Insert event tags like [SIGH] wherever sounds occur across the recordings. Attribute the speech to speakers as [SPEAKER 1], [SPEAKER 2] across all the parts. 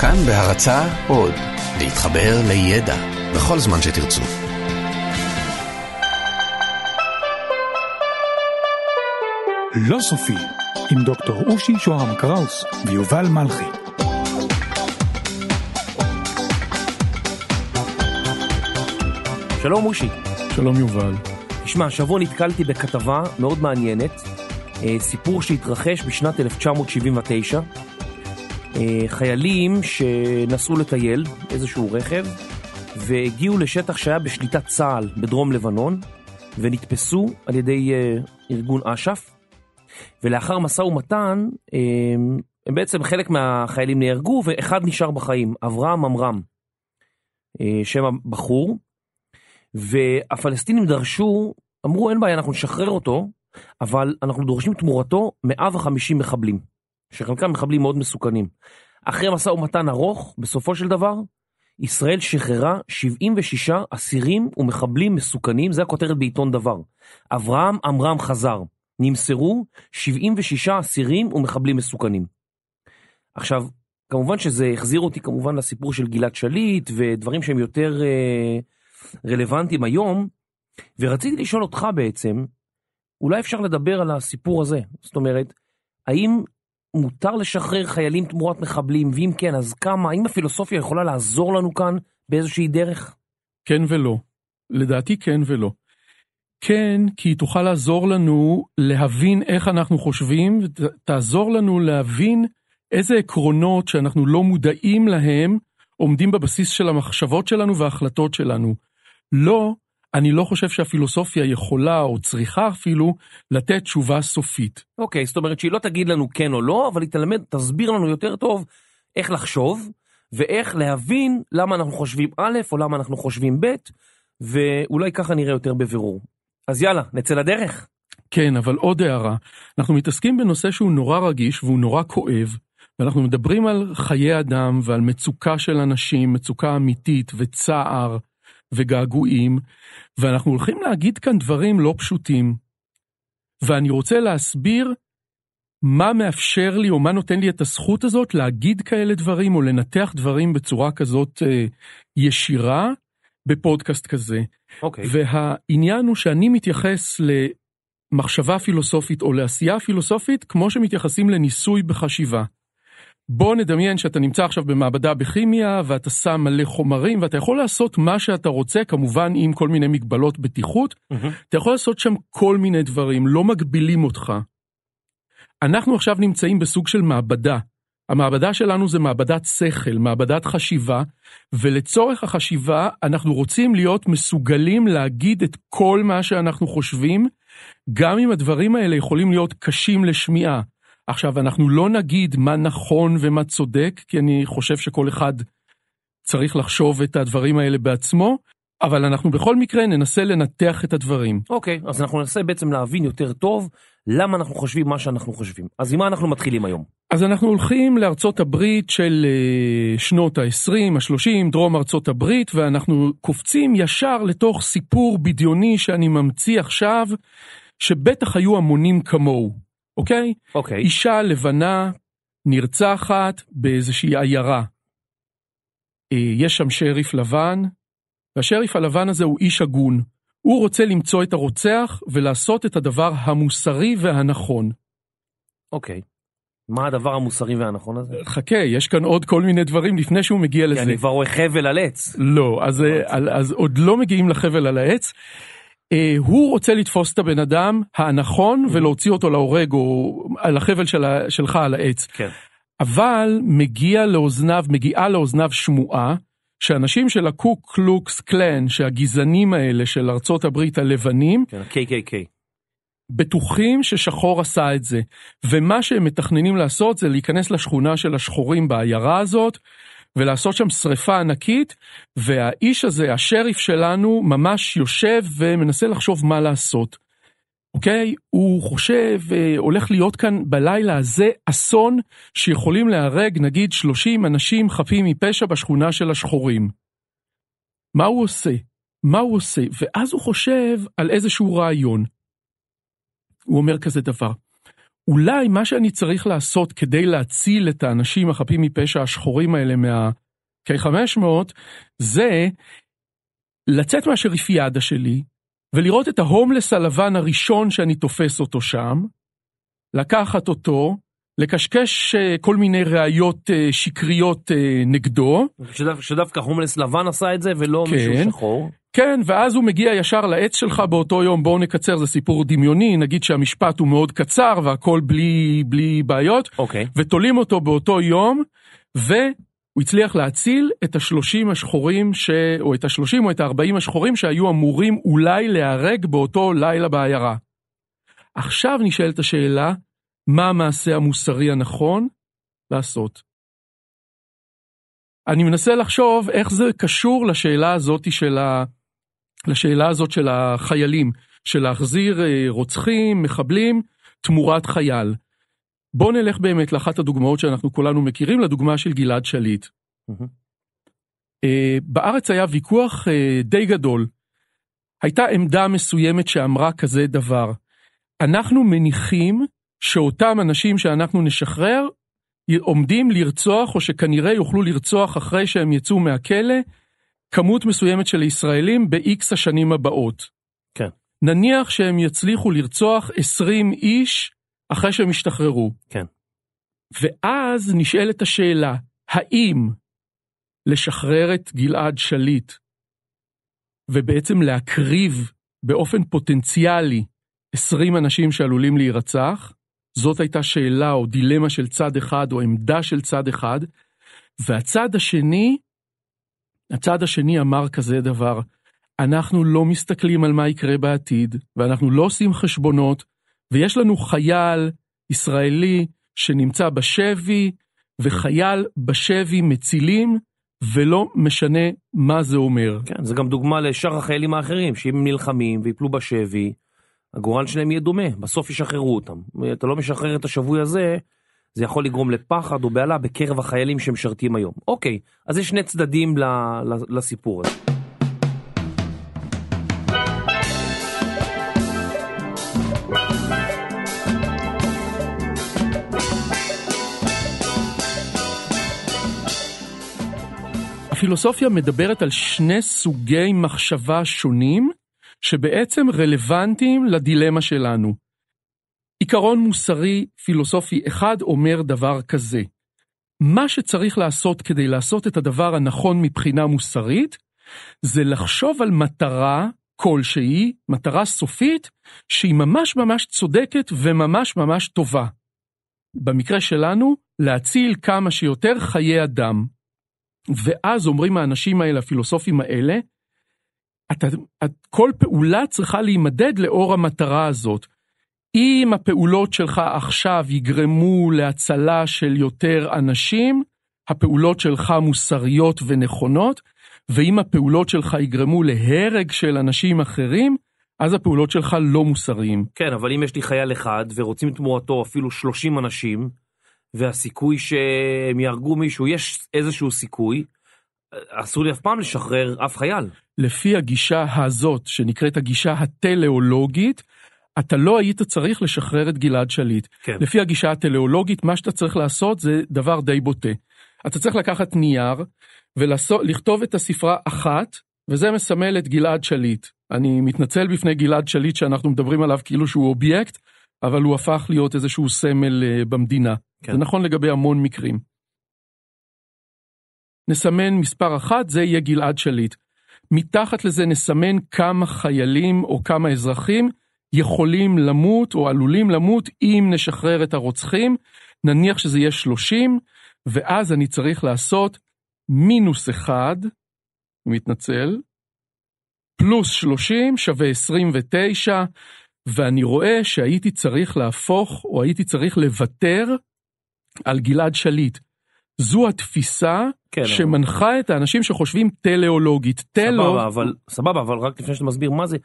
[SPEAKER 1] כאן בהרצה עוד, להתחבר לידע בכל זמן שתרצו.
[SPEAKER 2] לא סופי, עם דוקטור אושי שוהם קראוס ויובל מלכי.
[SPEAKER 3] שלום אושי.
[SPEAKER 2] שלום יובל.
[SPEAKER 3] תשמע, השבוע נתקלתי בכתבה מאוד מעניינת, אה, סיפור שהתרחש בשנת 1979. אה, חיילים שנסעו לטייל איזשהו רכב והגיעו לשטח שהיה בשליטת צה"ל בדרום לבנון ונתפסו על ידי אה, ארגון אש"ף. ולאחר משא ומתן הם בעצם חלק מהחיילים נהרגו ואחד נשאר בחיים, אברהם עמרם, שם הבחור. והפלסטינים דרשו, אמרו אין בעיה אנחנו נשחרר אותו אבל אנחנו דורשים תמורתו 150 מחבלים, שחלקם מחבלים מאוד מסוכנים. אחרי משא ומתן ארוך, בסופו של דבר, ישראל שחררה 76 אסירים ומחבלים מסוכנים, זה הכותרת בעיתון דבר. אברהם עמרם חזר, נמסרו 76 אסירים ומחבלים מסוכנים. עכשיו, כמובן שזה החזיר אותי כמובן לסיפור של גלעד שליט ודברים שהם יותר אה, רלוונטיים היום, ורציתי לשאול אותך בעצם, אולי אפשר לדבר על הסיפור הזה, זאת אומרת, האם מותר לשחרר חיילים תמורת מחבלים, ואם כן, אז כמה, האם הפילוסופיה יכולה לעזור לנו כאן באיזושהי דרך?
[SPEAKER 4] כן ולא. לדעתי כן ולא. כן, כי היא תוכל לעזור לנו להבין איך אנחנו חושבים, ותעזור לנו להבין איזה עקרונות שאנחנו לא מודעים להם, עומדים בבסיס של המחשבות שלנו וההחלטות שלנו. לא, אני לא חושב שהפילוסופיה יכולה או צריכה אפילו לתת תשובה סופית.
[SPEAKER 3] אוקיי, זאת אומרת שהיא לא תגיד לנו כן או לא, אבל היא תלמד, תסביר לנו יותר טוב איך לחשוב, ואיך להבין למה אנחנו חושבים א' או למה אנחנו חושבים ב', ואולי ככה נראה יותר בבירור. אז יאללה, נצא לדרך.
[SPEAKER 4] כן, אבל עוד הערה. אנחנו מתעסקים בנושא שהוא נורא רגיש והוא נורא כואב, ואנחנו מדברים על חיי אדם ועל מצוקה של אנשים, מצוקה אמיתית וצער וגעגועים, ואנחנו הולכים להגיד כאן דברים לא פשוטים. ואני רוצה להסביר מה מאפשר לי או מה נותן לי את הזכות הזאת להגיד כאלה דברים או לנתח דברים בצורה כזאת אה, ישירה בפודקאסט כזה.
[SPEAKER 3] אוקיי.
[SPEAKER 4] והעניין הוא שאני מתייחס למחשבה פילוסופית או לעשייה פילוסופית כמו שמתייחסים לניסוי בחשיבה. בוא נדמיין שאתה נמצא עכשיו במעבדה בכימיה ואתה שם מלא חומרים ואתה יכול לעשות מה שאתה רוצה כמובן עם כל מיני מגבלות בטיחות mm-hmm. אתה יכול לעשות שם כל מיני דברים לא מגבילים אותך. אנחנו עכשיו נמצאים בסוג של מעבדה. המעבדה שלנו זה מעבדת שכל, מעבדת חשיבה, ולצורך החשיבה אנחנו רוצים להיות מסוגלים להגיד את כל מה שאנחנו חושבים, גם אם הדברים האלה יכולים להיות קשים לשמיעה. עכשיו, אנחנו לא נגיד מה נכון ומה צודק, כי אני חושב שכל אחד צריך לחשוב את הדברים האלה בעצמו, אבל אנחנו בכל מקרה ננסה לנתח את הדברים.
[SPEAKER 3] אוקיי, אז אנחנו ננסה בעצם להבין יותר טוב למה אנחנו חושבים מה שאנחנו חושבים. אז עם מה אנחנו מתחילים היום?
[SPEAKER 4] אז אנחנו הולכים לארצות הברית של uh, שנות ה-20, ה-30, דרום ארצות הברית, ואנחנו קופצים ישר לתוך סיפור בדיוני שאני ממציא עכשיו, שבטח היו המונים כמוהו. אוקיי?
[SPEAKER 3] אוקיי.
[SPEAKER 4] אישה לבנה נרצחת באיזושהי עיירה. אה, יש שם שריף לבן, והשריף הלבן הזה הוא איש הגון. הוא רוצה למצוא את הרוצח ולעשות את הדבר המוסרי והנכון.
[SPEAKER 3] אוקיי. מה הדבר המוסרי והנכון הזה?
[SPEAKER 4] חכה, יש כאן עוד כל מיני דברים לפני שהוא מגיע לזה. כי
[SPEAKER 3] אני כבר רואה חבל על עץ.
[SPEAKER 4] לא, אז, אז, אז עוד לא מגיעים לחבל על העץ. אה, הוא רוצה לתפוס את הבן אדם הנכון ולהוציא אותו להורג או על החבל של, שלך על העץ.
[SPEAKER 3] כן.
[SPEAKER 4] אבל מגיע לאוזניו, מגיעה לאוזניו שמועה שאנשים של הקו קלוקס קלן, שהגזענים האלה של ארצות הברית הלבנים,
[SPEAKER 3] כן, KKK.
[SPEAKER 4] בטוחים ששחור עשה את זה. ומה שהם מתכננים לעשות זה להיכנס לשכונה של השחורים בעיירה הזאת, ולעשות שם שריפה ענקית, והאיש הזה, השריף שלנו, ממש יושב ומנסה לחשוב מה לעשות. אוקיי? הוא חושב, אה, הולך להיות כאן בלילה הזה אסון שיכולים להרג נגיד 30 אנשים חפים מפשע בשכונה של השחורים. מה הוא עושה? מה הוא עושה? ואז הוא חושב על איזשהו רעיון. הוא אומר כזה דבר. אולי מה שאני צריך לעשות כדי להציל את האנשים החפים מפשע השחורים האלה מה-K500, זה לצאת מהשריפיאדה שלי ולראות את ההומלס הלבן הראשון שאני תופס אותו שם, לקחת אותו, לקשקש אה, כל מיני ראיות אה, שקריות אה, נגדו.
[SPEAKER 3] שדו, שדווקא הומלס לבן עשה את זה ולא
[SPEAKER 4] כן.
[SPEAKER 3] מישהו שחור.
[SPEAKER 4] כן, ואז הוא מגיע ישר לעץ שלך באותו יום, בואו נקצר, זה סיפור דמיוני, נגיד שהמשפט הוא מאוד קצר והכל בלי, בלי בעיות,
[SPEAKER 3] אוקיי.
[SPEAKER 4] ותולים אותו באותו יום, והוא הצליח להציל את השלושים השחורים, ש... או את השלושים או את הארבעים השחורים שהיו אמורים אולי להיהרג באותו לילה בעיירה. עכשיו נשאלת השאלה, מה המעשה המוסרי הנכון לעשות? אני מנסה לחשוב איך זה קשור לשאלה הזאת של, ה... לשאלה הזאת של החיילים, של להחזיר אה, רוצחים, מחבלים, תמורת חייל. בואו נלך באמת לאחת הדוגמאות שאנחנו כולנו מכירים, לדוגמה של גלעד שליט. אה, בארץ היה ויכוח אה, די גדול. הייתה עמדה מסוימת שאמרה כזה דבר, אנחנו מניחים שאותם אנשים שאנחנו נשחרר עומדים לרצוח או שכנראה יוכלו לרצוח אחרי שהם יצאו מהכלא כמות מסוימת של ישראלים ב-X השנים הבאות.
[SPEAKER 3] כן.
[SPEAKER 4] נניח שהם יצליחו לרצוח 20 איש אחרי שהם ישתחררו.
[SPEAKER 3] כן.
[SPEAKER 4] ואז נשאלת השאלה, האם לשחרר את גלעד שליט ובעצם להקריב באופן פוטנציאלי 20 אנשים שעלולים להירצח, זאת הייתה שאלה או דילמה של צד אחד או עמדה של צד אחד, והצד השני, הצד השני אמר כזה דבר, אנחנו לא מסתכלים על מה יקרה בעתיד, ואנחנו לא עושים חשבונות, ויש לנו חייל ישראלי שנמצא בשבי, וחייל בשבי מצילים, ולא משנה מה זה אומר.
[SPEAKER 3] כן, זה גם דוגמה לשאר החיילים האחרים, שאם הם נלחמים ויפלו בשבי, הגורל שלהם יהיה דומה, בסוף ישחררו אותם. אתה לא משחרר את השבוי הזה, זה יכול לגרום לפחד או בהלה בקרב החיילים שמשרתים היום. אוקיי, אז יש שני צדדים לסיפור הזה.
[SPEAKER 4] הפילוסופיה מדברת על שני סוגי מחשבה שונים, שבעצם רלוונטיים לדילמה שלנו. עיקרון מוסרי פילוסופי אחד אומר דבר כזה, מה שצריך לעשות כדי לעשות את הדבר הנכון מבחינה מוסרית, זה לחשוב על מטרה כלשהי, מטרה סופית, שהיא ממש ממש צודקת וממש ממש טובה. במקרה שלנו, להציל כמה שיותר חיי אדם. ואז אומרים האנשים האלה, הפילוסופים האלה, אתה, את, כל פעולה צריכה להימדד לאור המטרה הזאת. אם הפעולות שלך עכשיו יגרמו להצלה של יותר אנשים, הפעולות שלך מוסריות ונכונות, ואם הפעולות שלך יגרמו להרג של אנשים אחרים, אז הפעולות שלך לא מוסריים.
[SPEAKER 3] כן, אבל אם יש לי חייל אחד ורוצים תמורתו אפילו 30 אנשים, והסיכוי שהם יהרגו מישהו, יש איזשהו סיכוי, אסור לי אף פעם לשחרר אף חייל.
[SPEAKER 4] לפי הגישה הזאת, שנקראת הגישה הטלאולוגית, אתה לא היית צריך לשחרר את גלעד שליט.
[SPEAKER 3] כן.
[SPEAKER 4] לפי הגישה הטלאולוגית, מה שאתה צריך לעשות זה דבר די בוטה. אתה צריך לקחת נייר ולכתוב את הספרה אחת, וזה מסמל את גלעד שליט. אני מתנצל בפני גלעד שליט שאנחנו מדברים עליו כאילו שהוא אובייקט, אבל הוא הפך להיות איזשהו סמל אה, במדינה.
[SPEAKER 3] כן.
[SPEAKER 4] זה נכון לגבי המון מקרים. נסמן מספר אחת, זה יהיה גלעד שליט. מתחת לזה נסמן כמה חיילים או כמה אזרחים יכולים למות או עלולים למות אם נשחרר את הרוצחים. נניח שזה יהיה 30, ואז אני צריך לעשות מינוס 1, אני מתנצל, פלוס 30 שווה 29, ואני רואה שהייתי צריך להפוך או הייתי צריך לוותר על גלעד שליט. זו התפיסה
[SPEAKER 3] כן,
[SPEAKER 4] שמנחה את האנשים שחושבים טלאולוגית.
[SPEAKER 3] סבבה, אבל, סבבה, אבל רק לפני שאתה מסביר מה זה,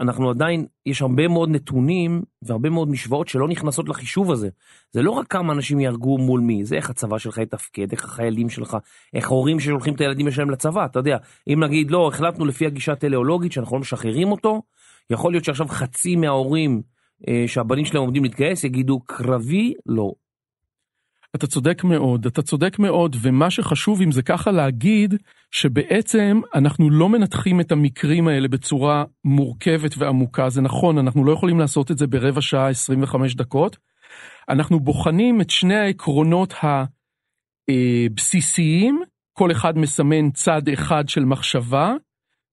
[SPEAKER 3] אנחנו עדיין, יש הרבה מאוד נתונים והרבה מאוד משוואות שלא נכנסות לחישוב הזה. זה לא רק כמה אנשים יהרגו מול מי, זה איך הצבא שלך יתפקד, איך החיילים שלך, איך ההורים ששולחים את הילדים שלהם לצבא, אתה יודע. אם נגיד, לא, החלטנו לפי הגישה הטלאולוגית שאנחנו לא משחררים אותו, יכול להיות שעכשיו חצי מההורים אה, שהבנים שלהם עומדים להתגייס, יגידו קרבי לא.
[SPEAKER 4] אתה צודק מאוד, אתה צודק מאוד, ומה שחשוב אם זה ככה להגיד, שבעצם אנחנו לא מנתחים את המקרים האלה בצורה מורכבת ועמוקה, זה נכון, אנחנו לא יכולים לעשות את זה ברבע שעה, 25 דקות. אנחנו בוחנים את שני העקרונות הבסיסיים, כל אחד מסמן צד אחד של מחשבה,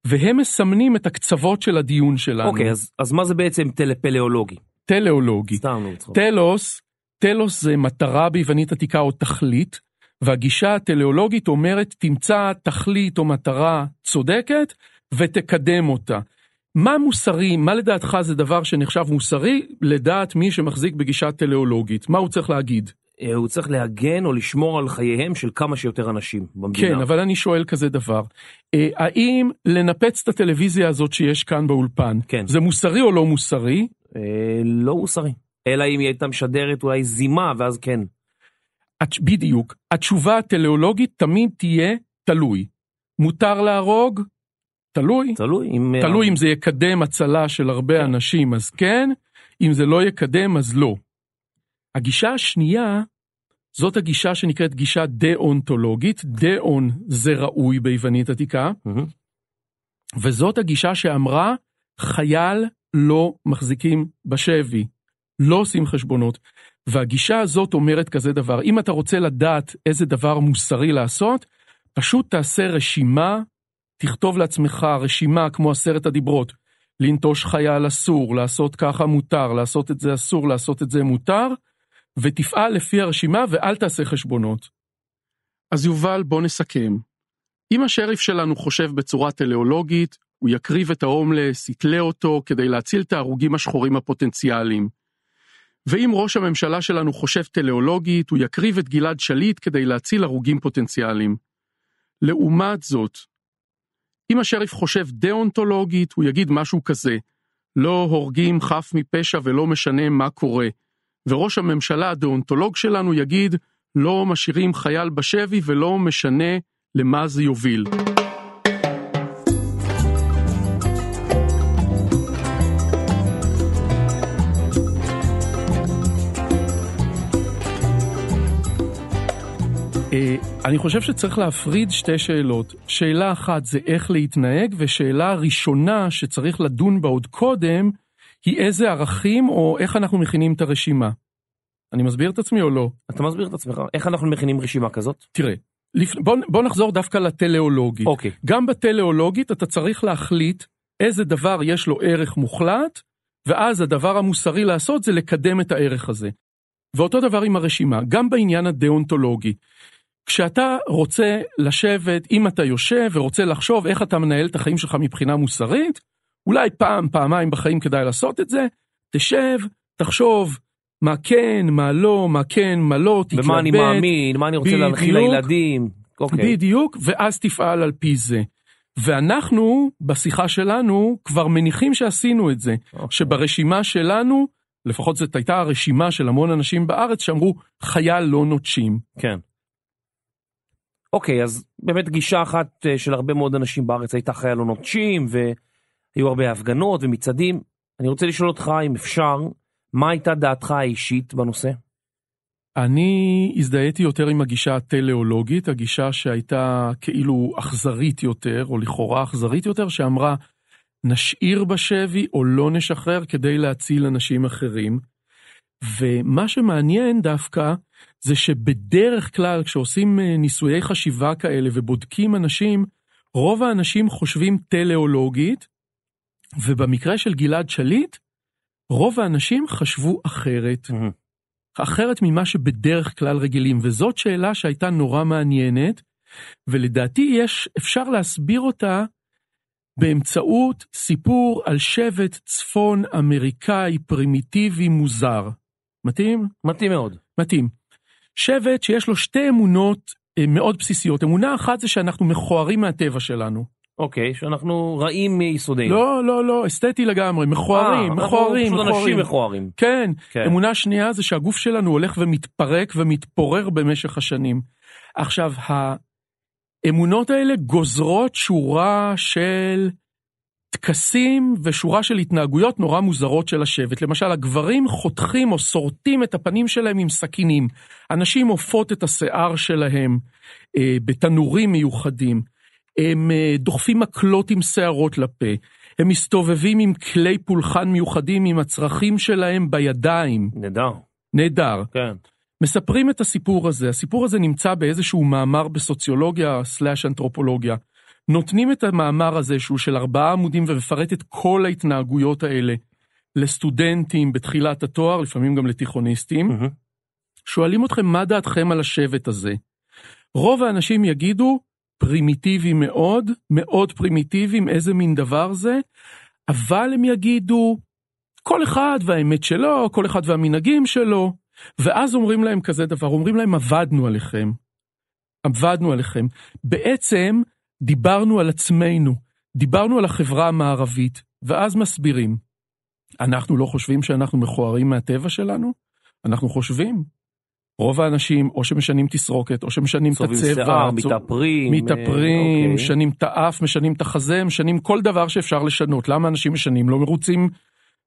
[SPEAKER 4] והם מסמנים את הקצוות של הדיון שלנו.
[SPEAKER 3] אוקיי, אז, אז מה זה בעצם טלפלאולוגי?
[SPEAKER 4] טלאולוגי.
[SPEAKER 3] סתם נו, צחוק.
[SPEAKER 4] טלוס, טלוס זה מטרה ביוונית עתיקה או תכלית, והגישה הטלאולוגית אומרת תמצא תכלית או מטרה צודקת ותקדם אותה. מה מוסרי, מה לדעתך זה דבר שנחשב מוסרי לדעת מי שמחזיק בגישה טלאולוגית? מה הוא צריך להגיד?
[SPEAKER 3] אה, הוא צריך להגן או לשמור על חייהם של כמה שיותר אנשים במדינה.
[SPEAKER 4] כן, אבל אני שואל כזה דבר. אה, האם לנפץ את הטלוויזיה הזאת שיש כאן באולפן,
[SPEAKER 3] כן.
[SPEAKER 4] זה מוסרי או לא מוסרי?
[SPEAKER 3] אה, לא מוסרי. אלא אם היא הייתה משדרת אולי זימה, ואז כן.
[SPEAKER 4] בדיוק. התשובה הטלאולוגית תמיד תהיה תלוי. מותר להרוג? תלוי.
[SPEAKER 3] תלוי אם... אה,
[SPEAKER 4] תלוי אם זה יקדם הצלה של הרבה
[SPEAKER 3] כן.
[SPEAKER 4] אנשים, אז כן, אם זה לא יקדם, אז לא. הגישה השנייה, זאת הגישה שנקראת גישה דאונטולוגית, דאון זה ראוי ביוונית עתיקה. וזאת הגישה שאמרה, חייל לא מחזיקים בשבי, לא עושים חשבונות. והגישה הזאת אומרת כזה דבר, אם אתה רוצה לדעת איזה דבר מוסרי לעשות, פשוט תעשה רשימה, תכתוב לעצמך רשימה כמו עשרת הדיברות. לנטוש חייל אסור, לעשות ככה מותר, לעשות את זה אסור, לעשות את זה מותר, ותפעל לפי הרשימה ואל תעשה חשבונות. אז יובל, בוא נסכם. אם השריף שלנו חושב בצורה טלאולוגית, הוא יקריב את ההומלס, יתלה אותו כדי להציל את ההרוגים השחורים הפוטנציאליים. ואם ראש הממשלה שלנו חושב טלאולוגית, הוא יקריב את גלעד שליט כדי להציל הרוגים פוטנציאליים. לעומת זאת, אם השריף חושב דאונטולוגית, הוא יגיד משהו כזה, לא הורגים חף מפשע ולא משנה מה קורה. וראש הממשלה הדאונטולוג שלנו יגיד, לא משאירים חייל בשבי ולא משנה למה זה יוביל. אני חושב שצריך להפריד שתי שאלות. שאלה אחת זה איך להתנהג, ושאלה ראשונה שצריך לדון בה עוד קודם, היא איזה ערכים או איך אנחנו מכינים את הרשימה. אני מסביר את עצמי או לא?
[SPEAKER 3] אתה מסביר את עצמך, איך אנחנו מכינים רשימה כזאת?
[SPEAKER 4] תראה, לפ... בוא, בוא נחזור דווקא לטלאולוגית.
[SPEAKER 3] אוקיי.
[SPEAKER 4] גם בטלאולוגית אתה צריך להחליט איזה דבר יש לו ערך מוחלט, ואז הדבר המוסרי לעשות זה לקדם את הערך הזה. ואותו דבר עם הרשימה, גם בעניין הדאונטולוגי. כשאתה רוצה לשבת, אם אתה יושב ורוצה לחשוב איך אתה מנהל את החיים שלך מבחינה מוסרית, אולי פעם, פעמיים בחיים כדאי לעשות את זה, תשב, תחשוב מה כן, מה לא, מה כן, מה לא, תתלבט.
[SPEAKER 3] במה אני מאמין, מה אני רוצה להנחיל. לילדים. אוקיי.
[SPEAKER 4] בדיוק, ואז תפעל על פי זה. ואנחנו, בשיחה שלנו, כבר מניחים שעשינו את זה.
[SPEAKER 3] אוקיי.
[SPEAKER 4] שברשימה שלנו, לפחות זאת הייתה הרשימה של המון אנשים בארץ שאמרו, חייל לא נוטשים.
[SPEAKER 3] כן. אוקיי, אז באמת גישה אחת אה, של הרבה מאוד אנשים בארץ הייתה חייל לא נוטשים, והיו הרבה הפגנות ומצעדים. אני רוצה לשאול אותך, אם אפשר, מה הייתה דעתך האישית בנושא?
[SPEAKER 4] אני הזדהיתי יותר עם הגישה הטלאולוגית, הגישה שהייתה כאילו אכזרית יותר, או לכאורה אכזרית יותר, שאמרה, נשאיר בשבי או לא נשחרר כדי להציל אנשים אחרים. ומה שמעניין דווקא, זה שבדרך כלל כשעושים אה, ניסויי חשיבה כאלה ובודקים אנשים, רוב האנשים חושבים טלאולוגית, ובמקרה של גלעד שליט, רוב האנשים חשבו אחרת. אחרת ממה שבדרך כלל רגילים, וזאת שאלה שהייתה נורא מעניינת, ולדעתי יש, אפשר להסביר אותה באמצעות סיפור על שבט צפון אמריקאי פרימיטיבי מוזר. מתאים?
[SPEAKER 3] מתאים מאוד.
[SPEAKER 4] מתאים. שבט שיש לו שתי אמונות אה, מאוד בסיסיות. אמונה אחת זה שאנחנו מכוערים מהטבע שלנו.
[SPEAKER 3] אוקיי, שאנחנו רעים מיסודנו.
[SPEAKER 4] לא, לא, לא, אסתטי לגמרי, מכוערים,
[SPEAKER 3] אה,
[SPEAKER 4] מכוערים,
[SPEAKER 3] פשוט אנשים
[SPEAKER 4] מכוערים.
[SPEAKER 3] מכוערים.
[SPEAKER 4] כן,
[SPEAKER 3] כן.
[SPEAKER 4] אמונה שנייה זה שהגוף שלנו הולך ומתפרק ומתפורר במשך השנים. עכשיו, האמונות האלה גוזרות שורה של טקסים ושורה של התנהגויות נורא מוזרות של השבט. למשל, הגברים חותכים או שורטים את הפנים שלהם עם סכינים. הנשים עופות את השיער שלהם אה, בתנורים מיוחדים. הם אה, דוחפים מקלות עם שערות לפה. הם מסתובבים עם כלי פולחן מיוחדים עם הצרכים שלהם בידיים.
[SPEAKER 3] נהדר.
[SPEAKER 4] נהדר.
[SPEAKER 3] כן.
[SPEAKER 4] מספרים את הסיפור הזה, הסיפור הזה נמצא באיזשהו מאמר בסוציולוגיה סלאש אנתרופולוגיה. נותנים את המאמר הזה שהוא של ארבעה עמודים ומפרט את כל ההתנהגויות האלה לסטודנטים בתחילת התואר, לפעמים גם לתיכוניסטים.
[SPEAKER 3] מהמם.
[SPEAKER 4] שואלים אתכם מה דעתכם על השבט הזה. רוב האנשים יגידו, פרימיטיבי מאוד, מאוד פרימיטיביים, איזה מין דבר זה, אבל הם יגידו, כל אחד והאמת שלו, כל אחד והמנהגים שלו, ואז אומרים להם כזה דבר, אומרים להם, עבדנו עליכם. עבדנו עליכם. בעצם דיברנו על עצמנו, דיברנו על החברה המערבית, ואז מסבירים. אנחנו לא חושבים שאנחנו מכוערים מהטבע שלנו? אנחנו חושבים. רוב האנשים או שמשנים תסרוקת, או שמשנים את הצבע,
[SPEAKER 3] שיער,
[SPEAKER 4] צו-
[SPEAKER 3] מתאפרים.
[SPEAKER 4] מתאפרים,
[SPEAKER 3] אה,
[SPEAKER 4] משנים את האף, משנים את החזה, משנים כל דבר שאפשר לשנות. למה אנשים משנים? לא מרוצים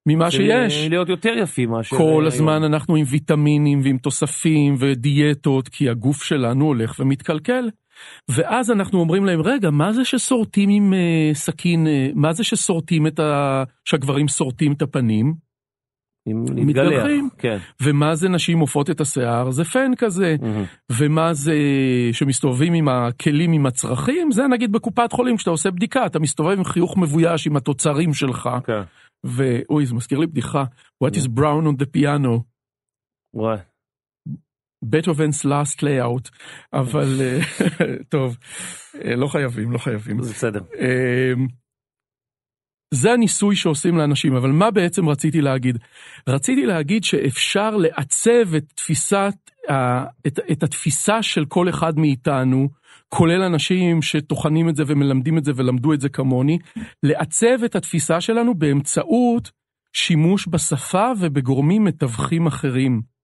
[SPEAKER 4] ממה
[SPEAKER 3] אוקיי.
[SPEAKER 4] שיש.
[SPEAKER 3] להיות יותר יפים מאשר...
[SPEAKER 4] כל
[SPEAKER 3] היום.
[SPEAKER 4] הזמן אנחנו עם ויטמינים ועם תוספים ודיאטות, כי הגוף שלנו הולך ומתקלקל. ואז אנחנו אומרים להם, רגע, מה זה ששורטים עם אה, סכין, אה, מה זה ששורטים את ה... שהגברים שורטים את הפנים?
[SPEAKER 3] עם.
[SPEAKER 4] מתגלחים.
[SPEAKER 3] כן.
[SPEAKER 4] ומה זה נשים עופות את השיער? זה פן כזה.
[SPEAKER 3] מהמם.
[SPEAKER 4] ומה זה שמסתובבים עם הכלים עם הצרכים? זה נגיד בקופת חולים, כשאתה עושה בדיקה, אתה מסתובב עם חיוך מבויש עם התוצרים שלך.
[SPEAKER 3] כן.
[SPEAKER 4] ואוי, זה מזכיר לי בדיחה. What is brown on the piano?
[SPEAKER 3] וואי.
[SPEAKER 4] Beethoven's last layout. אבל אה, [LAUGHS] טוב, אה, לא חייבים, לא חייבים.
[SPEAKER 3] זה בסדר.
[SPEAKER 4] אמ, זה הניסוי שעושים לאנשים, אבל מה בעצם רציתי להגיד? רציתי להגיד שאפשר לעצב את תפיסת, את, את התפיסה של כל אחד מאיתנו, כולל אנשים שטוחנים את זה ומלמדים את זה ולמדו את זה כמוני, לעצב את התפיסה שלנו באמצעות שימוש בשפה ובגורמים מתווכים אחרים.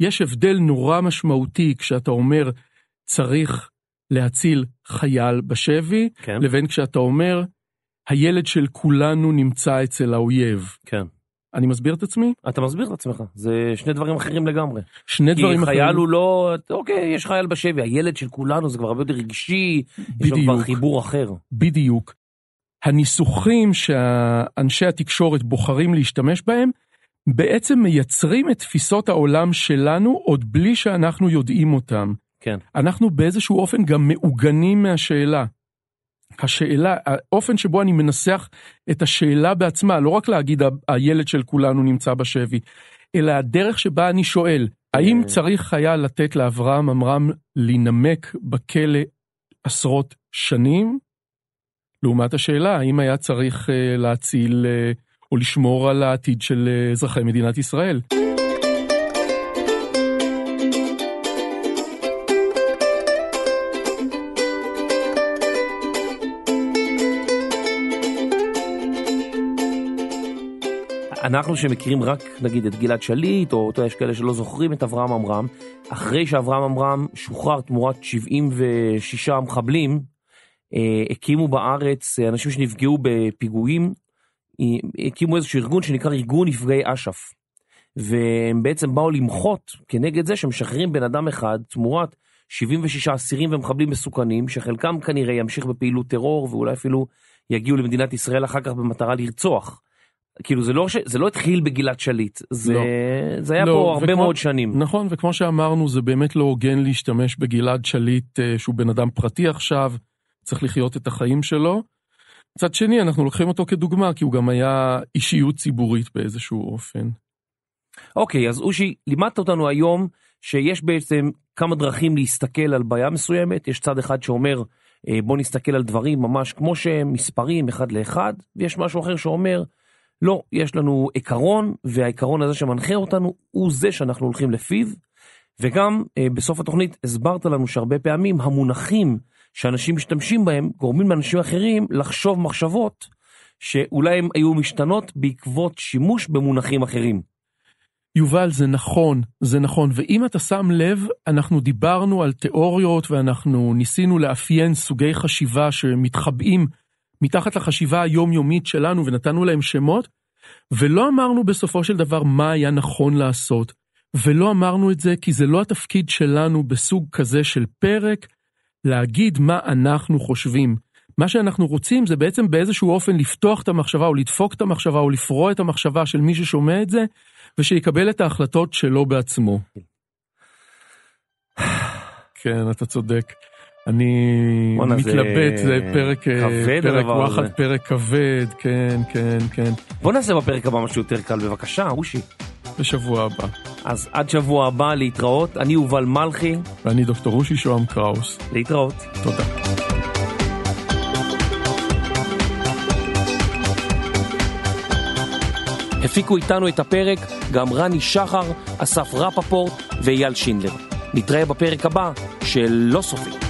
[SPEAKER 4] יש הבדל נורא משמעותי כשאתה אומר צריך להציל חייל בשבי,
[SPEAKER 3] כן.
[SPEAKER 4] לבין כשאתה אומר, הילד של כולנו נמצא אצל האויב.
[SPEAKER 3] כן.
[SPEAKER 4] אני מסביר את עצמי?
[SPEAKER 3] אתה מסביר את עצמך, זה שני דברים אחרים לגמרי.
[SPEAKER 4] שני
[SPEAKER 3] כי
[SPEAKER 4] דברים
[SPEAKER 3] חייל
[SPEAKER 4] אחרים.
[SPEAKER 3] הוא לא, אוקיי, יש חייל בשבי, הילד של כולנו זה כבר הרבה יותר רגשי, יש לו כבר
[SPEAKER 4] בדיוק.
[SPEAKER 3] חיבור אחר.
[SPEAKER 4] בדיוק. הניסוחים שאנשי התקשורת בוחרים להשתמש בהם, בעצם מייצרים את תפיסות העולם שלנו עוד בלי שאנחנו יודעים אותם.
[SPEAKER 3] כן.
[SPEAKER 4] אנחנו באיזשהו אופן גם מעוגנים מהשאלה. השאלה, האופן שבו אני מנסח את השאלה בעצמה, לא רק להגיד "ה- הילד של כולנו נמצא בשבי, אלא הדרך שבה אני שואל, האם
[SPEAKER 3] אה.
[SPEAKER 4] צריך חייל לתת לאברהם עמרם להינמק בכלא עשרות שנים? לעומת השאלה, האם היה צריך אה, להציל אה, או לשמור על העתיד של אה, אזרחי מדינת ישראל?
[SPEAKER 3] אנחנו שמכירים רק נגיד את גלעד שליט, או יודע, יש כאלה שלא זוכרים את אברהם עמרם, אחרי שאברהם עמרם שוחרר תמורת 76 מחבלים, אה, הקימו בארץ אה, אנשים שנפגעו בפיגועים, הקימו איזשהו ארגון שנקרא ארגון נפגעי אש"ף. והם בעצם באו למחות כנגד זה שמשחררים בן אדם אחד תמורת 76 אסירים ומחבלים מסוכנים, שחלקם כנראה ימשיך בפעילות טרור ואולי אפילו יגיעו למדינת ישראל אחר כך במטרה לרצוח. כאילו זה לא, ש... זה לא התחיל בגלעד שליט, זה,
[SPEAKER 4] לא.
[SPEAKER 3] זה היה
[SPEAKER 4] לא,
[SPEAKER 3] פה הרבה
[SPEAKER 4] וכמו-
[SPEAKER 3] מאוד שנים.
[SPEAKER 4] נכון, וכמו שאמרנו, זה באמת לא הוגן להשתמש בגלעד שליט, אה, שהוא בן אדם פרטי עכשיו, צריך לחיות את החיים שלו. מצד שני, אנחנו לוקחים אותו כדוגמה, כי הוא גם היה אישיות ציבורית באיזשהו אופן.
[SPEAKER 3] אוקיי, אז אושי, לימדת אותנו היום שיש בעצם כמה דרכים להסתכל על בעיה מסוימת, יש צד אחד שאומר אה, בוא נסתכל על דברים ממש כמו שהם, מספרים אחד לאחד, ויש משהו אחר שאומר לא, יש לנו עיקרון, והעיקרון הזה שמנחה אותנו הוא זה שאנחנו הולכים לפיו, וגם אה, בסוף התוכנית הסברת לנו שהרבה פעמים המונחים שאנשים משתמשים בהם גורמים לאנשים אחרים לחשוב מחשבות שאולי הם היו משתנות בעקבות שימוש במונחים אחרים.
[SPEAKER 4] יובל, זה נכון, זה נכון, ואם אתה שם לב, אנחנו דיברנו על תיאוריות ואנחנו ניסינו לאפיין סוגי חשיבה שמתחבאים מתחת לחשיבה היומיומית שלנו ונתנו להם שמות, ולא אמרנו בסופו של דבר מה היה נכון לעשות. ולא אמרנו את זה כי זה לא התפקיד שלנו בסוג כזה של פרק, להגיד מה אנחנו חושבים. מה שאנחנו רוצים זה בעצם באיזשהו אופן לפתוח את המחשבה או לדפוק את המחשבה או לפרוע את המחשבה של מי ששומע את זה, ושיקבל את ההחלטות שלו בעצמו. כן, אתה צודק. אני מתלבט, זה, זה פרק, אה,
[SPEAKER 3] כבד
[SPEAKER 4] פרק וואחד. פרק כבד, כן, כן, כן.
[SPEAKER 3] בוא נעשה בפרק הבא משהו יותר קל בבקשה, אושי.
[SPEAKER 4] בשבוע הבא.
[SPEAKER 3] אז עד שבוע הבא להתראות, אני יובל מלכי,
[SPEAKER 4] ואני דוקטור רושי שוהם קראוס.
[SPEAKER 3] להתראות.
[SPEAKER 4] תודה.
[SPEAKER 3] הפיקו איתנו את הפרק גם רני שחר, אסף רפפורט ואייל שינדלר. נתראה בפרק הבא של לא סופי.